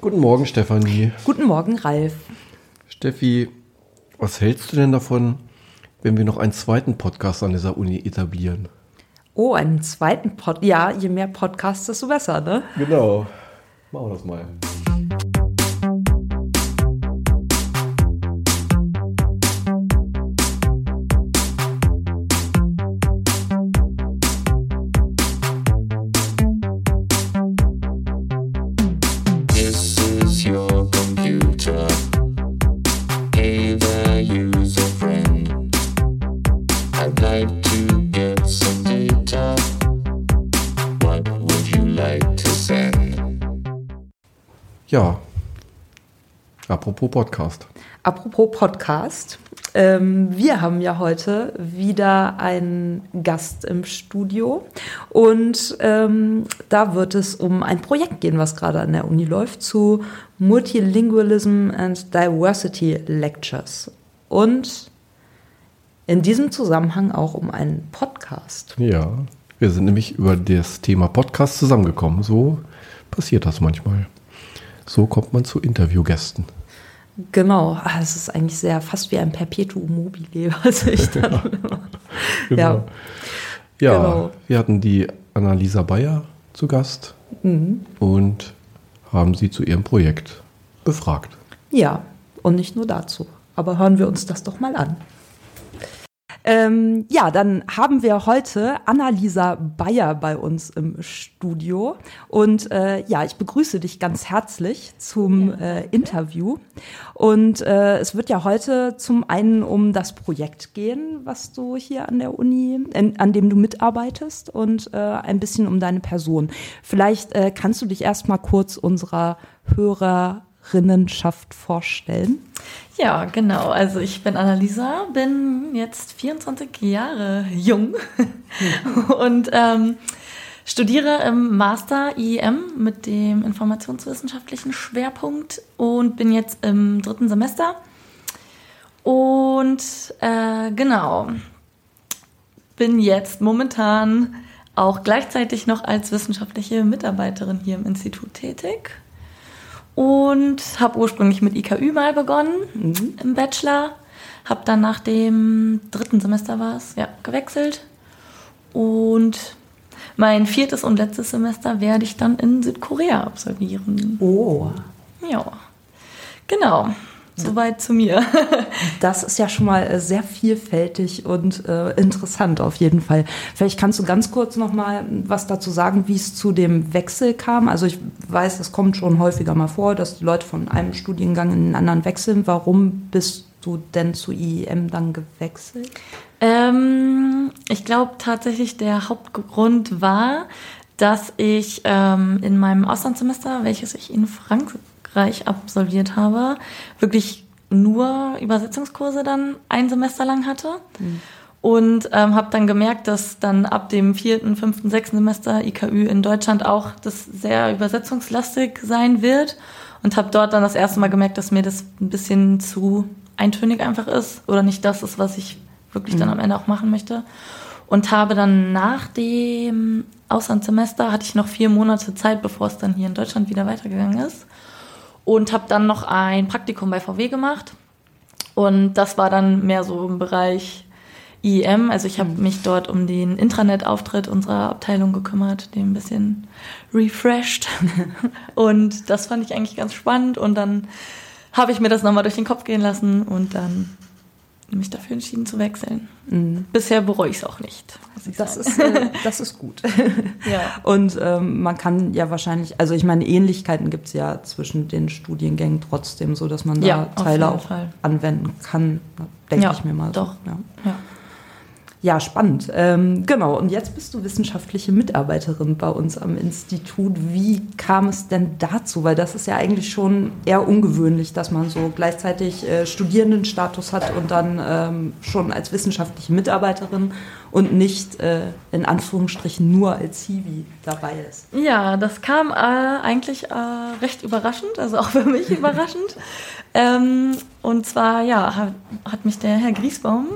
Guten Morgen, Stefanie. Guten Morgen, Ralf. Steffi, was hältst du denn davon, wenn wir noch einen zweiten Podcast an dieser Uni etablieren? Oh, einen zweiten Pod. Ja, je mehr Podcasts, desto besser, ne? Genau. Machen wir das mal. Apropos Podcast. Apropos Podcast. Ähm, wir haben ja heute wieder einen Gast im Studio und ähm, da wird es um ein Projekt gehen, was gerade an der Uni läuft, zu Multilingualism and Diversity Lectures. Und in diesem Zusammenhang auch um einen Podcast. Ja. Wir sind nämlich über das Thema Podcast zusammengekommen. So passiert das manchmal. So kommt man zu Interviewgästen. Genau, ah, es ist eigentlich sehr fast wie ein Perpetuum mobile, was ich dann immer. Ja. Ja, Genau. wir hatten die Annalisa Bayer zu Gast und haben sie zu ihrem Projekt befragt. Ja, und nicht nur dazu. Aber hören wir uns das doch mal an. Ähm, ja, dann haben wir heute Annalisa Bayer bei uns im Studio. Und äh, ja, ich begrüße dich ganz herzlich zum äh, Interview. Und äh, es wird ja heute zum einen um das Projekt gehen, was du hier an der Uni, in, an dem du mitarbeitest, und äh, ein bisschen um deine Person. Vielleicht äh, kannst du dich erst mal kurz unserer Hörerinnenschaft vorstellen. Ja, genau. Also ich bin Annalisa, bin jetzt 24 Jahre jung und ähm, studiere im Master IEM mit dem informationswissenschaftlichen Schwerpunkt und bin jetzt im dritten Semester. Und äh, genau, bin jetzt momentan auch gleichzeitig noch als wissenschaftliche Mitarbeiterin hier im Institut tätig und habe ursprünglich mit IKÜ mal begonnen im Bachelor, habe dann nach dem dritten Semester war es, ja, gewechselt und mein viertes und letztes Semester werde ich dann in Südkorea absolvieren. Oh, Ja, genau. Soweit zu mir. das ist ja schon mal äh, sehr vielfältig und äh, interessant auf jeden Fall. Vielleicht kannst du ganz kurz noch mal was dazu sagen, wie es zu dem Wechsel kam. Also ich weiß, es kommt schon häufiger mal vor, dass die Leute von einem Studiengang in den anderen wechseln. Warum bist du denn zu IEM dann gewechselt? Ähm, ich glaube tatsächlich, der Hauptgrund war, dass ich ähm, in meinem Auslandssemester, welches ich in Frankreich absolviert habe, wirklich nur Übersetzungskurse dann ein Semester lang hatte. Und ähm, habe dann gemerkt, dass dann ab dem vierten, fünften, sechsten Semester IKÜ in Deutschland auch das sehr übersetzungslastig sein wird. Und habe dort dann das erste Mal gemerkt, dass mir das ein bisschen zu eintönig einfach ist oder nicht das ist, was ich wirklich dann am Ende auch machen möchte. Und habe dann nach dem Auslandssemester, hatte ich noch vier Monate Zeit, bevor es dann hier in Deutschland wieder weitergegangen ist. Und habe dann noch ein Praktikum bei VW gemacht. Und das war dann mehr so im Bereich IEM. Also ich habe mich dort um den Intranet-Auftritt unserer Abteilung gekümmert, den ein bisschen refreshed. Und das fand ich eigentlich ganz spannend. Und dann habe ich mir das nochmal durch den Kopf gehen lassen und dann mich dafür entschieden zu wechseln. Bisher bereue ich es auch nicht. Das sagen. ist, äh, das ist gut. Ja. Und ähm, man kann ja wahrscheinlich, also ich meine, Ähnlichkeiten gibt es ja zwischen den Studiengängen trotzdem, so dass man da Ja, Teile auch Fall. anwenden kann, denke Ja, ich mir mal. so. doch. Ja. ja. Ja, spannend. Ähm, genau, und jetzt bist du wissenschaftliche Mitarbeiterin bei uns am Institut. Wie kam es denn dazu? Weil das ist ja eigentlich schon eher ungewöhnlich, dass man so gleichzeitig äh, Studierendenstatus hat und dann ähm, schon als wissenschaftliche Mitarbeiterin und nicht äh, in Anführungsstrichen nur als Hiwi dabei ist. Ja, das kam äh, eigentlich äh, recht überraschend, also auch für mich überraschend. Ähm, und zwar, ja, hat, hat mich der Herr Griesbaum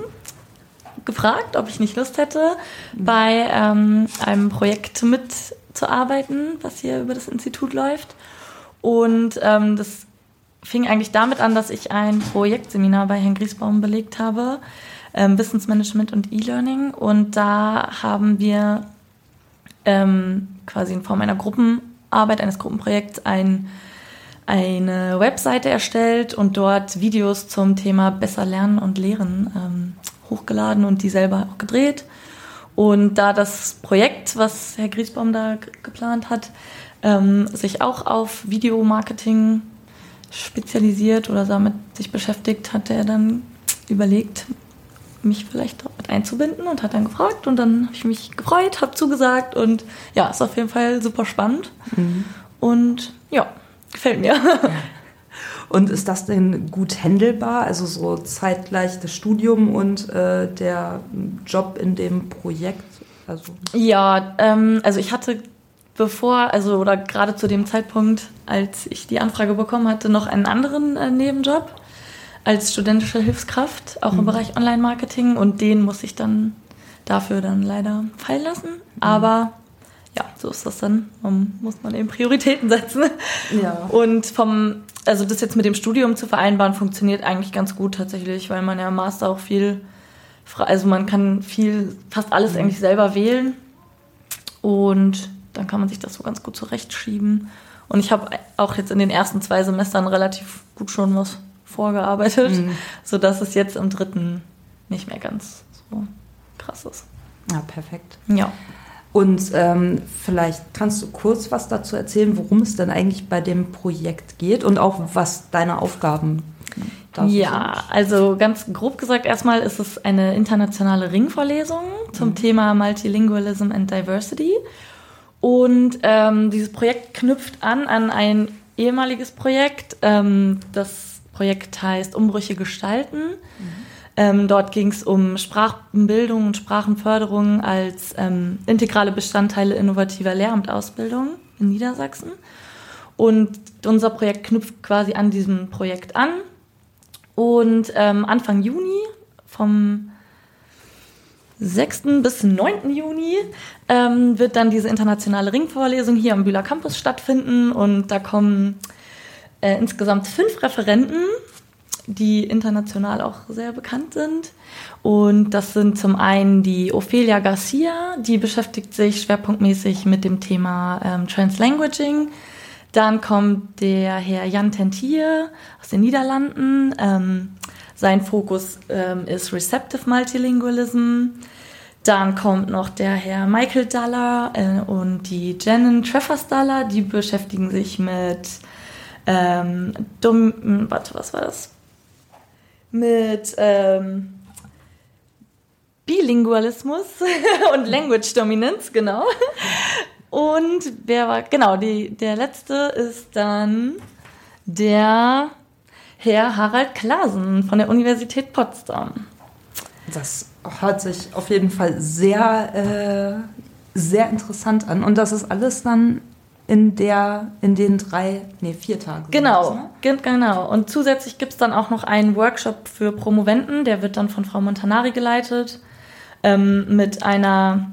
gefragt, ob ich nicht Lust hätte, bei ähm, einem Projekt mitzuarbeiten, was hier über das Institut läuft. Und ähm, das fing eigentlich damit an, dass ich ein Projektseminar bei Herrn Griesbaum belegt habe, ähm, Wissensmanagement und E-Learning. Und da haben wir ähm, quasi in Form einer Gruppenarbeit, eines Gruppenprojekts ein, eine Webseite erstellt und dort Videos zum Thema besser lernen und lehren ähm, hochgeladen und die selber auch gedreht. Und da das Projekt, was Herr Griesbaum da geplant hat, ähm, sich auch auf Videomarketing spezialisiert oder damit sich beschäftigt, hat er dann überlegt, mich vielleicht damit einzubinden und hat dann gefragt und dann habe ich mich gefreut, habe zugesagt und ja, ist auf jeden Fall super spannend und ja, gefällt mir. Und ist das denn gut handelbar? Also so zeitgleich das Studium und äh, der Job in dem Projekt? Also Ja, ähm, also ich hatte bevor, also oder gerade zu dem Zeitpunkt, als ich die Anfrage bekommen hatte, noch einen anderen äh, Nebenjob als studentische Hilfskraft, auch im Bereich Online-Marketing und den muss ich dann dafür dann leider fallen lassen. Aber ja, so ist das dann. Man muss man eben Prioritäten setzen. Ja. Und vom, also das jetzt mit dem Studium zu vereinbaren, funktioniert eigentlich ganz gut tatsächlich, weil man ja im Master auch viel, also man kann viel, fast alles eigentlich selber wählen. Und dann kann man sich das so ganz gut zurechtschieben. Und ich habe auch jetzt in den ersten zwei Semestern relativ gut schon was vorgearbeitet, sodass es jetzt im dritten nicht mehr ganz so krass ist. ja, perfekt. Ja. Und ähm, vielleicht kannst du kurz was dazu erzählen, worum es denn eigentlich bei dem Projekt geht und auch was deine Aufgaben Ja, also ganz grob gesagt, erstmal ist es eine internationale Ringvorlesung zum Thema Multilingualism and Diversity. Und ähm, dieses Projekt knüpft an an ein ehemaliges Projekt. Ähm, das Projekt heißt Umbrüche gestalten. Ähm, dort ging es um Sprachbildung und Sprachenförderung als ähm, integrale Bestandteile innovativer Lehramtausbildung in Niedersachsen. Und unser Projekt knüpft quasi an diesem Projekt an. Und ähm, Anfang Juni, vom 6. bis 9. Juni, ähm, wird dann diese internationale Ringvorlesung hier am Bühler Campus stattfinden. Und da kommen äh, insgesamt fünf Referenten, die international auch sehr bekannt sind. Und das sind zum einen die Ophelia Garcia, die beschäftigt sich schwerpunktmäßig mit dem Thema ähm, Translanguaging. Dann kommt der Herr Jan Tentier aus den Niederlanden. Ähm, sein Fokus ähm, ist Receptive Multilingualism. Dann kommt noch der Herr Michael Daller äh, und die Jennen Treffers Daller. Die beschäftigen sich mit ähm, Dom warte, was war das? Mit ähm, Bilingualismus und Language Dominance, genau. Und wer war, genau, die, der letzte ist dann der Herr Harald Klasen von der Universität Potsdam. Das hört sich auf jeden Fall sehr, äh, sehr interessant an. Und das ist alles dann in der, in den drei, nee, vier Tagen. Genau, ne? ge- genau. Und zusätzlich gibt es dann auch noch einen Workshop für Promoventen, der wird dann von Frau Montanari geleitet, ähm, mit einer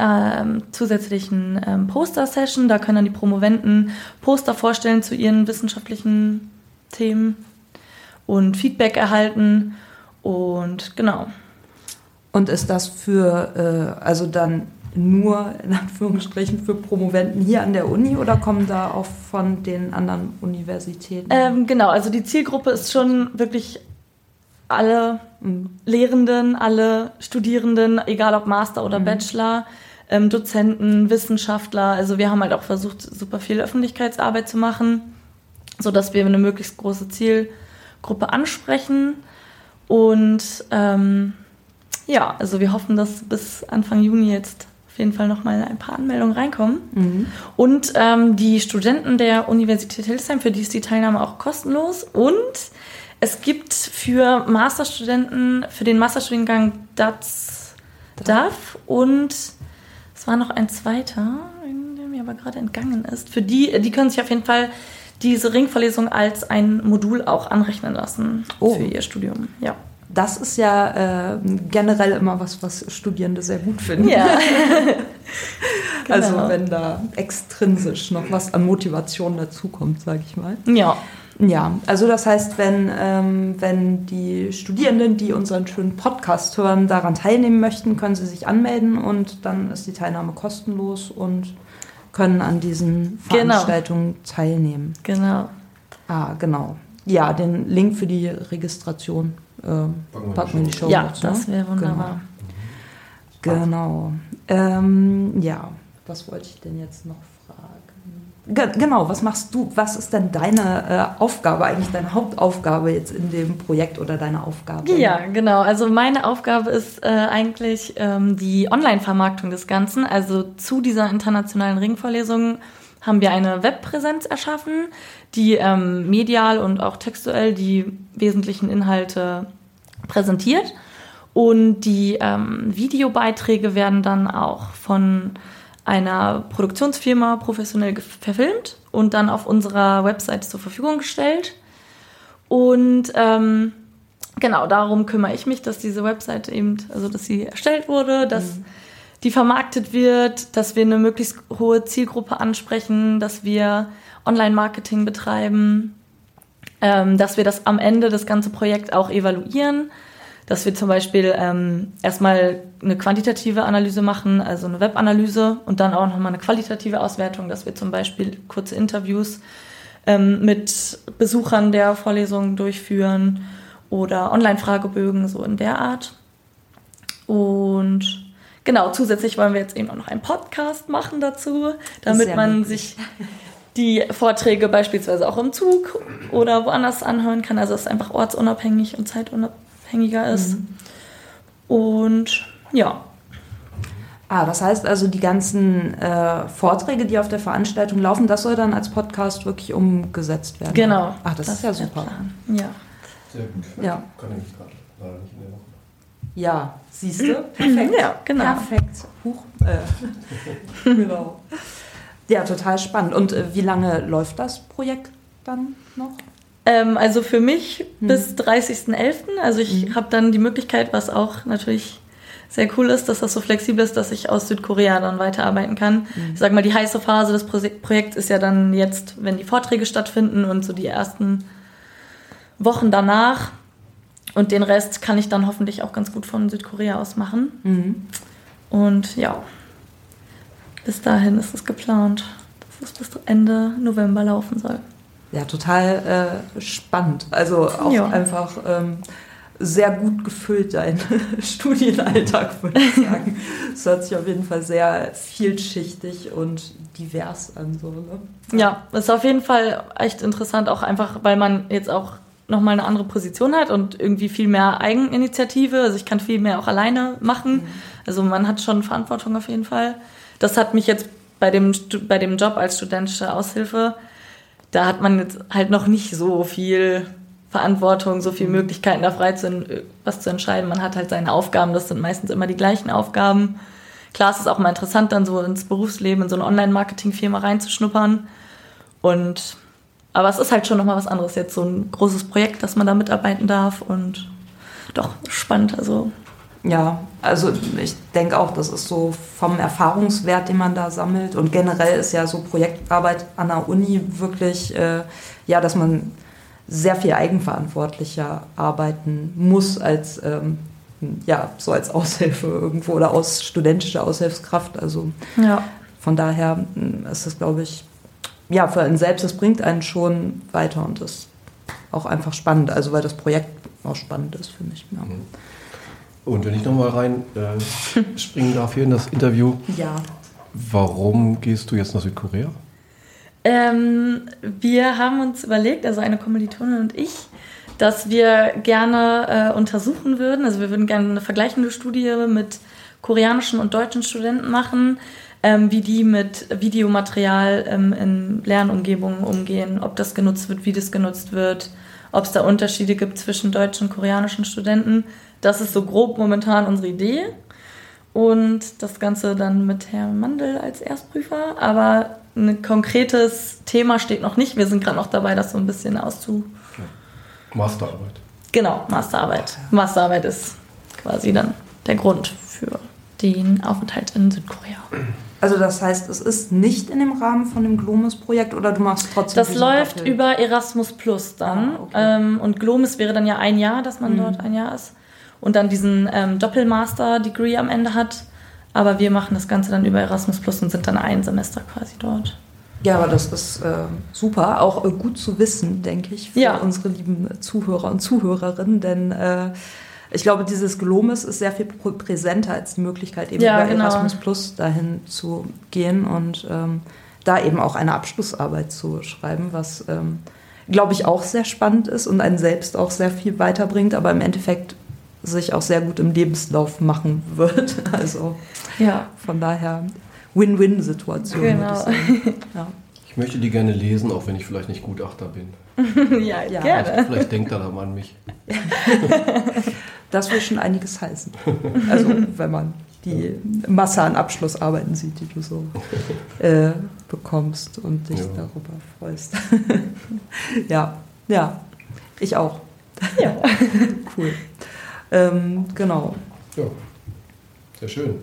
ähm, zusätzlichen ähm, Poster-Session. Da können dann die Promoventen Poster vorstellen zu ihren wissenschaftlichen Themen und Feedback erhalten. Und genau. Und ist das für, äh, also dann nur in Anführungsstrichen für Promoventen hier an der Uni oder kommen da auch von den anderen Universitäten? Ähm, genau, also die Zielgruppe ist schon wirklich alle Lehrenden, alle Studierenden, egal ob Master oder Bachelor, ähm, Dozenten, Wissenschaftler. Also wir haben halt auch versucht, super viel Öffentlichkeitsarbeit zu machen, sodass wir eine möglichst große Zielgruppe ansprechen. Und ähm, ja, also wir hoffen, dass bis Anfang Juni jetzt auf jeden Fall nochmal ein paar Anmeldungen reinkommen. Und ähm, die Studenten der Universität Hildesheim, für die ist die Teilnahme auch kostenlos. Und es gibt für Masterstudenten, für den Masterstudiengang DATS, DAF und es war noch ein zweiter, der mir aber gerade entgangen ist. Für die, die können sich auf jeden Fall diese Ringvorlesung als ein Modul auch anrechnen lassen Oh. für ihr Studium. Ja. Das ist ja äh, generell immer was, was Studierende sehr gut finden. Ja. Also Genau. wenn da extrinsisch noch was an Motivation dazukommt, sage ich mal. ja. Ja, also das heißt, wenn, ähm, wenn die Studierenden, die unseren schönen Podcast hören, daran teilnehmen möchten, können sie sich anmelden und dann ist die Teilnahme kostenlos und können an diesen Genau. Veranstaltungen teilnehmen. Genau. Ah, genau. Ja, den Link für die Registration wir packen wir in die Show Ja, Notes, ne? das wäre wunderbar. Genau. Ähm, ja, was wollte ich denn jetzt noch fragen? Ge genau, was machst du? Was ist denn deine äh, Aufgabe, eigentlich deine Hauptaufgabe jetzt in dem Projekt oder deine Aufgabe? Ja, genau. Also meine Aufgabe ist äh, eigentlich ähm, die Online-Vermarktung des Ganzen. Also zu dieser internationalen Ringvorlesung haben wir eine Webpräsenz erschaffen, die ähm, medial und auch textuell die wesentlichen Inhalte präsentiert. Und die ähm, Videobeiträge werden dann auch von einer Produktionsfirma professionell verfilmt und dann auf unserer Website zur Verfügung gestellt. Und ähm, genau darum kümmere ich mich, dass diese Website eben, also dass sie erstellt wurde, dass die vermarktet wird, dass wir eine möglichst hohe Zielgruppe ansprechen, dass wir Online-Marketing betreiben, ähm, dass wir das am Ende das ganze Projekt auch evaluieren, dass wir zum Beispiel ähm, erstmal eine quantitative Analyse machen, also eine Webanalyse und dann auch nochmal eine qualitative Auswertung, dass wir zum Beispiel kurze Interviews ähm, mit Besuchern der Vorlesungen durchführen oder Online-Fragebögen, so in der Art. Und genau, zusätzlich wollen wir jetzt eben auch noch einen Podcast machen dazu, damit man möglich. sich die Vorträge beispielsweise auch im Zug oder woanders anhören kann. Also dass es einfach ortsunabhängig und zeitunabhängiger ist. Und ja, Ah, das heißt also, die ganzen äh, Vorträge, die auf der Veranstaltung laufen, das soll dann als Podcast wirklich umgesetzt werden. genau. Ach, das, ist ja super. Ja. Sehr gut. Ja. Kann nämlich gerade leider nicht in der Woche. Ja, siehst du? Perfekt. Ja, genau. Perfekt. Huch. Äh, genau. Ja, total spannend. Und äh, wie lange läuft das Projekt dann noch? Ähm, also für mich Hm. bis 30.11. Also ich habe dann die Möglichkeit, was auch natürlich sehr cool ist, dass das so flexibel ist, dass ich aus Südkorea dann weiterarbeiten kann. Hm. Ich sag mal, die heiße Phase des Prose- Projekts ist ja dann jetzt, wenn die Vorträge stattfinden und so die ersten Wochen danach. Und den Rest kann ich dann hoffentlich auch ganz gut von Südkorea aus machen. Mhm. Und ja, bis dahin ist es geplant, dass es bis Ende November laufen soll. Ja, total äh, spannend. Also auch Ja. einfach ähm, sehr gut gefüllt, dein Studienalltag, würde ich sagen. Es hört sich auf jeden Fall sehr vielschichtig und divers an. So, ne? Ja, ist auf jeden Fall echt interessant, auch einfach, weil man jetzt auch nochmal eine andere Position hat und irgendwie viel mehr Eigeninitiative. Also ich kann viel mehr auch alleine machen. Also man hat schon Verantwortung auf jeden Fall. Das hat mich jetzt bei dem, bei dem Job als studentische Aushilfe, da hat man jetzt halt noch nicht so viel Verantwortung, so viele Möglichkeiten, da frei zu, was zu entscheiden. Man hat halt seine Aufgaben, das sind meistens immer die gleichen Aufgaben. Klar, es ist auch mal interessant, dann so ins Berufsleben, in so eine Online-Marketing-Firma reinzuschnuppern. Und, aber es ist halt schon nochmal was anderes, jetzt so ein großes Projekt, dass man da mitarbeiten darf und doch spannend. Also, Ja, also ich denke auch, das ist so vom Erfahrungswert, den man da sammelt. Und generell ist ja so Projektarbeit an der Uni wirklich, äh, ja, dass man sehr viel eigenverantwortlicher arbeiten muss als ähm, ja, so als Aushilfe irgendwo oder aus studentische Aushilfskraft. Also ja. von daher mh, ist es, glaube ich, ja, für einen selbst, es bringt einen schon weiter und ist auch einfach spannend. Also weil das Projekt auch spannend ist für mich. Ja. Und wenn ich nochmal rein äh, springen darf hier in das Interview, ja. warum gehst du jetzt nach Südkorea? Ähm, wir haben uns überlegt, also eine Kommilitonin und ich, dass wir gerne äh, untersuchen würden, also wir würden gerne eine vergleichende Studie mit koreanischen und deutschen Studenten machen, ähm, wie die mit Videomaterial ähm, in Lernumgebungen umgehen, ob das genutzt wird, wie das genutzt wird, ob es da Unterschiede gibt zwischen deutschen und koreanischen Studenten. Das ist so grob momentan unsere Idee. Und das Ganze dann mit Herrn Mandel als Erstprüfer. Aber ein konkretes Thema steht noch nicht. Wir sind gerade noch dabei, das so ein bisschen auszu... Masterarbeit. Genau, Masterarbeit. Masterarbeit ist quasi dann der Grund für den Aufenthalt in Südkorea. Also das heißt, es ist nicht in dem Rahmen von dem Glomus-Projekt oder du machst trotzdem Das läuft Doppel- über Erasmus Plus dann. Ah, okay. ähm, und Glomis wäre dann ja ein Jahr, dass man Mhm. dort ein Jahr ist. Und dann diesen ähm, Doppelmaster-Degree am Ende hat. Aber wir machen das Ganze dann über Erasmus Plus und sind dann ein Semester quasi dort. Ja, aber das ist äh, super, auch äh, gut zu wissen, denke ich, für Ja. unsere lieben Zuhörer und Zuhörerinnen, denn äh, ich glaube, dieses Glomis ist sehr viel prä- präsenter als die Möglichkeit, eben Ja, über genau. Erasmus Plus dahin zu gehen und ähm, da eben auch eine Abschlussarbeit zu schreiben, was, ähm, glaube ich, auch sehr spannend ist und einen selbst auch sehr viel weiterbringt, aber im Endeffekt sich auch sehr gut im Lebenslauf machen wird. Also Ja, von daher Win-Win-Situation. würde Genau. ich sagen. Ja. Ich möchte die gerne lesen, auch wenn ich vielleicht nicht Gutachter bin. ja, Ja. gerne. Vielleicht denkt er dann an mich. Das will schon einiges heißen. Also, wenn man die Masse an Abschlussarbeiten sieht, die du so äh, bekommst und dich Ja. darüber freust. ja, ja, ich auch. Ja. Cool. Ähm, genau. Ja, sehr schön.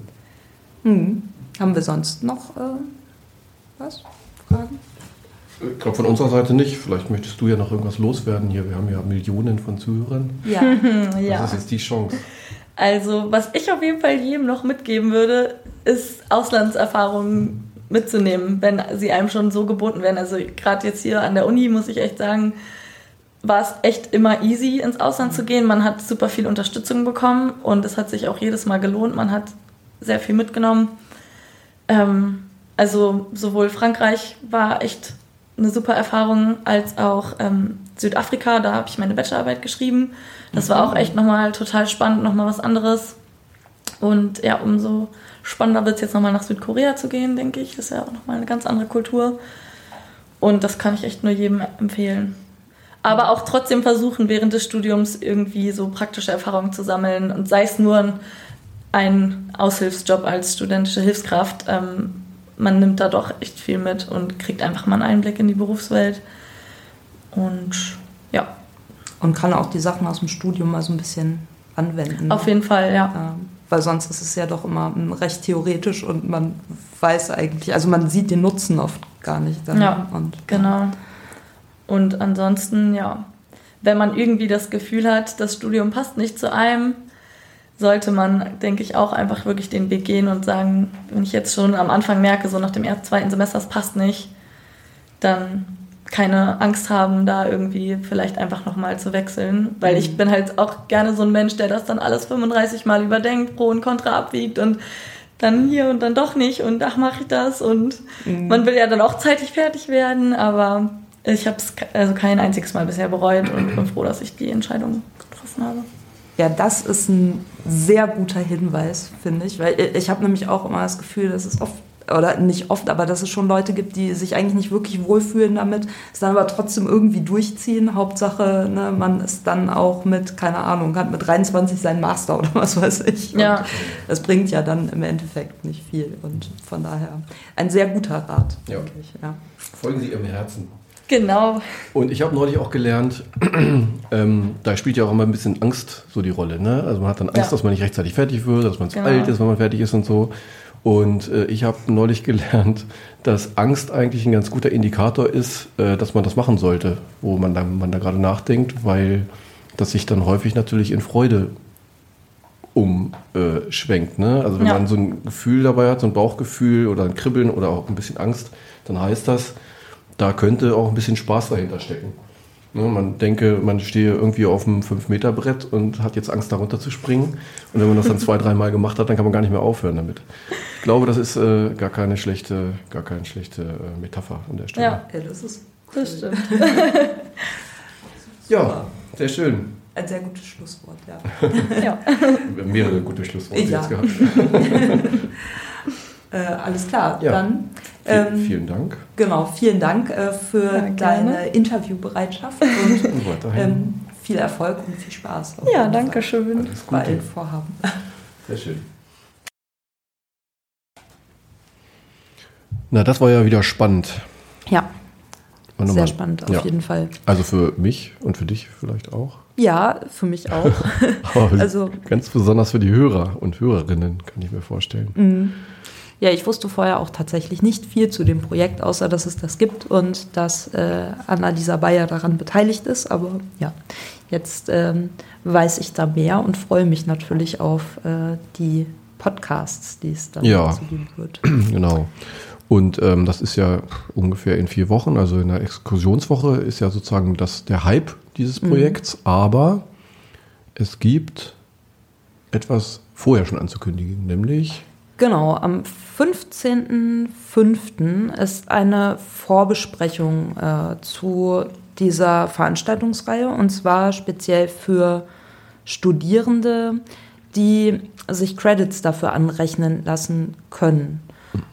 Hm. Haben wir sonst noch äh, was? Fragen? Ich glaube von unserer Seite nicht. Vielleicht möchtest du ja noch irgendwas loswerden hier. Wir haben ja Millionen von Zuhörern. Ja. ja. Das ist jetzt die Chance. Also, was ich auf jeden Fall jedem noch mitgeben würde, ist Auslandserfahrungen mitzunehmen, wenn sie einem schon so geboten werden. Also, gerade jetzt hier an der Uni muss ich echt sagen, war es echt immer easy, ins Ausland zu gehen. Man hat super viel Unterstützung bekommen und es hat sich auch jedes Mal gelohnt. Man hat sehr viel mitgenommen. Ähm, also, sowohl Frankreich war echt eine super Erfahrung, als auch ähm, Südafrika. Da habe ich meine Bachelorarbeit geschrieben. Das war auch echt nochmal total spannend, nochmal was anderes. Und ja, umso spannender wird es jetzt nochmal nach Südkorea zu gehen, denke ich. Das ist ja auch nochmal eine ganz andere Kultur. Und das kann ich echt nur jedem empfehlen. Aber auch trotzdem versuchen, während des Studiums irgendwie so praktische Erfahrungen zu sammeln. Und sei es nur ein, ein Aushilfsjob als studentische Hilfskraft. Ähm, man nimmt da doch echt viel mit und kriegt einfach mal einen Einblick in die Berufswelt. Und ja, Und kann auch die Sachen aus dem Studium mal so ein bisschen anwenden. auf jeden Fall, ja. Ähm, weil sonst ist es ja doch immer mm, recht theoretisch und man weiß eigentlich, also man sieht den Nutzen oft gar nicht. Dann. Ja, und, Genau. Und ansonsten, ja, wenn man irgendwie das Gefühl hat, das Studium passt nicht zu einem, sollte man, denke ich, auch einfach wirklich den Weg gehen und sagen, wenn ich jetzt schon am Anfang merke, so nach dem ersten, zweiten Semester, es passt nicht, dann keine Angst haben, da irgendwie vielleicht einfach nochmal zu wechseln. Weil ich bin halt auch gerne so ein Mensch, der das dann alles 35 Mal überdenkt, Pro und Contra abwiegt und dann hier und dann doch nicht und ach, mache ich das und man will ja dann auch zeitlich fertig werden, aber ich habe es also kein einziges Mal bisher bereut und bin froh, dass ich die Entscheidung getroffen habe. Ja, das ist ein sehr guter Hinweis, finde ich, weil ich habe nämlich auch immer das Gefühl, dass es oft oder nicht oft, aber dass es schon Leute gibt, die sich eigentlich nicht wirklich wohlfühlen damit, es dann aber trotzdem irgendwie durchziehen. Hauptsache, ne, man ist dann auch mit, keine Ahnung, hat mit 23 seinen Master oder was weiß ich. Und Ja. Das bringt ja dann im Endeffekt nicht viel und von daher ein sehr guter Rat, Ja. denke ich. Ja. Folgen Sie Ihrem Herzen. Genau. Und ich habe neulich auch gelernt, ähm, da spielt ja auch immer ein bisschen Angst so die Rolle. Ne? Also man hat dann Angst, Ja. dass man nicht rechtzeitig fertig wird, dass man zu Genau. alt ist, wenn man fertig ist und so. Und äh, ich habe neulich gelernt, dass Angst eigentlich ein ganz guter Indikator ist, äh, dass man das machen sollte, wo man, dann, man da gerade nachdenkt, weil das sich dann häufig natürlich in Freude umschwenkt. Ne? Also wenn Ja. man so ein Gefühl dabei hat, so ein Bauchgefühl oder ein Kribbeln oder auch ein bisschen Angst, dann heißt das, da könnte auch ein bisschen Spaß dahinter stecken. Ne, man denke, man stehe irgendwie auf einem 5-Meter-Brett und hat jetzt Angst, darunter zu springen. Und wenn man das dann zwei, dreimal gemacht hat, dann kann man gar nicht mehr aufhören damit. Ich glaube, das ist äh, gar keine schlechte, gar keine schlechte äh, Metapher an der Stelle. Ja, Ja, das ist das stimmt. ja, sehr schön. ein sehr gutes Schlusswort, ja. Ja. Wir haben mehrere gute Schlussworte Ja. jetzt gehabt. Äh, alles klar, Ja. dann ähm, vielen Dank. genau, vielen Dank äh, für Ja, deine Interviewbereitschaft und Und ähm, viel Erfolg und viel Spaß. Ja, danke schön. Bei allen Vorhaben. Sehr schön. Na, das war ja wieder spannend. Ja, War sehr nochmal- spannend, auf ja. jeden Fall. Also für mich und für dich vielleicht auch. Ja, für mich auch. Also- ganz besonders für die Hörer und Hörerinnen, kann ich mir vorstellen. Ja, ich wusste vorher auch tatsächlich nicht viel zu dem Projekt, außer dass es das gibt und dass äh, Annalisa Bayer daran beteiligt ist. Aber ja, jetzt ähm, weiß ich da mehr und freue mich natürlich auf äh, die Podcasts, die es dann Ja. dazu geben wird. Genau. Und ähm, das ist ja ungefähr in vier Wochen, also in der Exkursionswoche ist ja sozusagen das, der Hype dieses Projekts, aber es gibt etwas vorher schon anzukündigen, nämlich Genau, am 15.05. ist eine Vorbesprechung äh, zu dieser Veranstaltungsreihe und zwar speziell für Studierende, die sich Credits dafür anrechnen lassen können.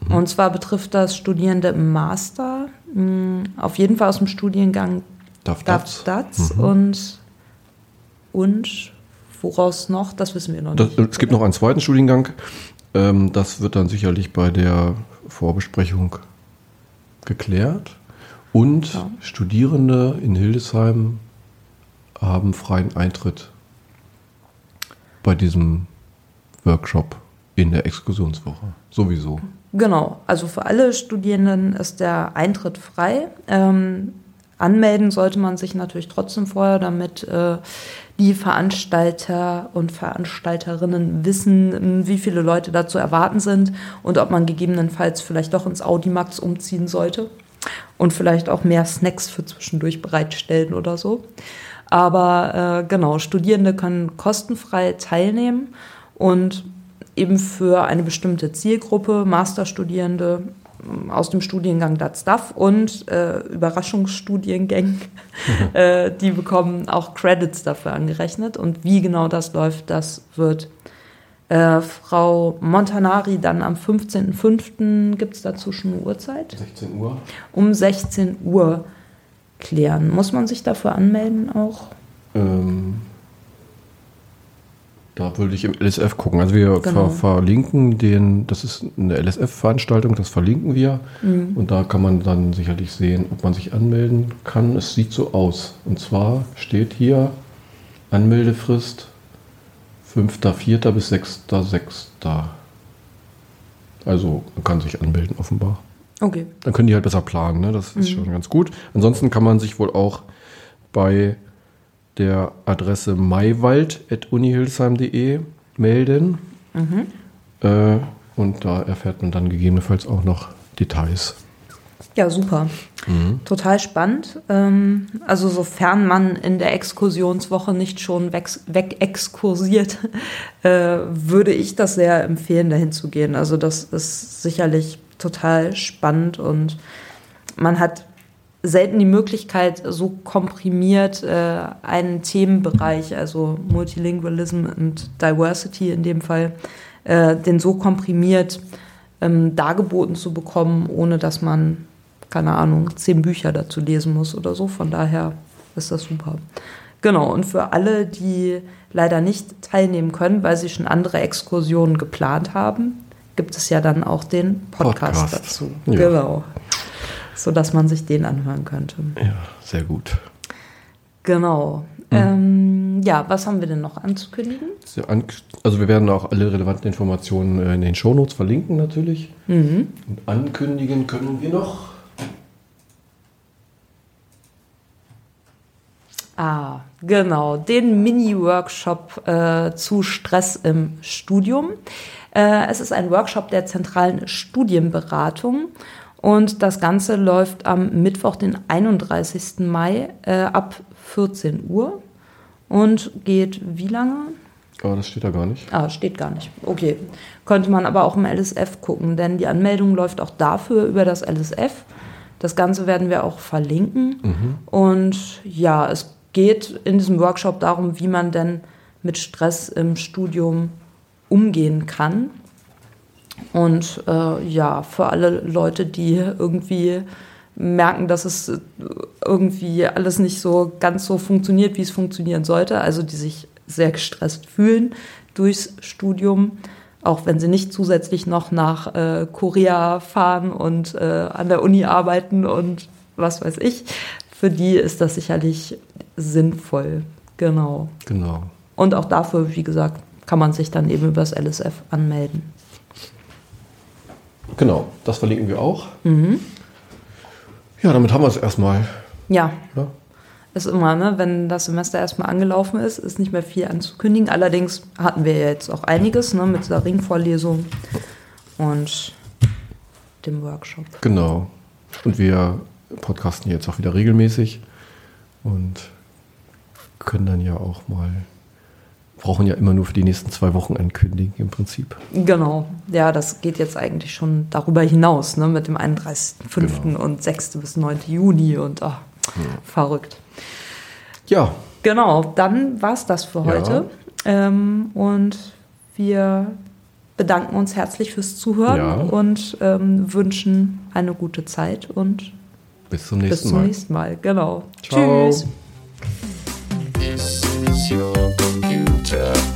Und zwar betrifft das Studierende im Master, mh, auf jeden Fall aus dem Studiengang DAF DAF DATS und, und woraus noch, das wissen wir noch Das, nicht. es gibt noch einen zweiten Studiengang. Ähm, das wird dann sicherlich bei der Vorbesprechung geklärt. Und Ja. Studierende in Hildesheim haben freien Eintritt bei diesem Workshop in der Exkursionswoche. Sowieso. Genau, also für alle Studierenden ist der Eintritt frei. Ähm, anmelden sollte man sich natürlich trotzdem vorher, damit äh, die Veranstalter und Veranstalterinnen wissen, wie viele Leute da zu erwarten sind und ob man gegebenenfalls vielleicht doch ins Audimax umziehen sollte und vielleicht auch mehr Snacks für zwischendurch bereitstellen oder so. Aber äh, genau, Studierende können kostenfrei teilnehmen und eben für eine bestimmte Zielgruppe, Masterstudierende aus dem Studiengang DATSTAF und äh, Überraschungsstudiengängen, äh, die bekommen auch Credits dafür angerechnet. Und wie genau das läuft, das wird äh, Frau Montanari dann am 15.05. gibt es dazu schon eine Uhrzeit? 16 Uhr. Um 16 Uhr klären. Muss man sich dafür anmelden auch? Ähm, da würde ich im LSF gucken. Also wir Genau. ver verlinken den, das ist eine LSF-Veranstaltung, das verlinken wir. Und da kann man dann sicherlich sehen, ob man sich anmelden kann. Es sieht so aus. Und zwar steht hier Anmeldefrist 5.4. bis 6.6. Also man kann sich anmelden offenbar. Okay. Dann können die halt besser planen, ne? das ist schon ganz gut. Ansonsten kann man sich wohl auch bei der Adresse maiwald.unihilsheim.de melden. Äh, und da erfährt man dann gegebenenfalls auch noch Details. Ja, super. Total spannend. Ähm, also sofern man in der Exkursionswoche nicht schon weg, wegexkursiert, äh, würde ich das sehr empfehlen, dahin zu gehen. Also das ist sicherlich total spannend und man hat selten die Möglichkeit, so komprimiert äh, einen Themenbereich, also Multilingualism und Diversity in dem Fall, äh, den so komprimiert ähm, dargeboten zu bekommen, ohne dass man, keine Ahnung, zehn Bücher dazu lesen muss oder so. Von daher ist das super. Genau, und für alle, die leider nicht teilnehmen können, weil sie schon andere Exkursionen geplant haben, gibt es ja dann auch den Podcast, Podcast. dazu. Ja. Genau. Sodass man sich den anhören könnte. Ja, sehr gut. Genau. Ähm, ja, was haben wir denn noch anzukündigen? Also wir werden auch alle relevanten Informationen äh, in den Shownotes verlinken natürlich. Und ankündigen können wir noch. Ah, genau, den Mini-Workshop äh, zu Stress im Studium. Äh, es ist ein Workshop der zentralen Studienberatung und das Ganze läuft am Mittwoch, den 31. Mai äh, ab 14 Uhr und geht wie lange? Aber das steht da gar nicht. Ah, steht gar nicht. Okay. Könnte man aber auch im LSF gucken, denn die Anmeldung läuft auch dafür über das LSF. Das Ganze werden wir auch verlinken. Und ja, es geht in diesem Workshop darum, wie man denn mit Stress im Studium umgehen kann. Und äh, ja, für alle Leute, die irgendwie merken, dass es äh, irgendwie alles nicht so ganz so funktioniert, wie es funktionieren sollte, also die sich sehr gestresst fühlen durchs Studium, auch wenn sie nicht zusätzlich noch nach äh, Korea fahren und äh, an der Uni arbeiten und was weiß ich. Für die ist das sicherlich sinnvoll. Genau. Genau. Und auch dafür, wie gesagt, kann man sich dann eben über das LSF anmelden. Genau, das verlinken wir auch. Mhm. Ja, damit haben wir es erstmal. Ja, Ja? ist immer, ne? wenn das Semester erstmal angelaufen ist, ist nicht mehr viel anzukündigen. Allerdings hatten wir jetzt auch einiges ne? mit dieser Ringvorlesung und dem Workshop. Genau. Und wir podcasten jetzt auch wieder regelmäßig und können dann ja auch mal, brauchen ja immer nur für die nächsten zwei Wochen ankündigen im Prinzip. Genau, ja, das geht jetzt eigentlich schon darüber hinaus, ne, mit dem 31.05. Genau. und 6. bis 9. Juni und ach, verrückt. Ja, Genau, dann war es das für Ja. heute. Ähm, und wir bedanken uns herzlich fürs Zuhören Ja. und ähm, wünschen eine gute Zeit und bis zum bis nächsten zum Mal. nächsten Mal. Genau. Ciao. Tschüss. later.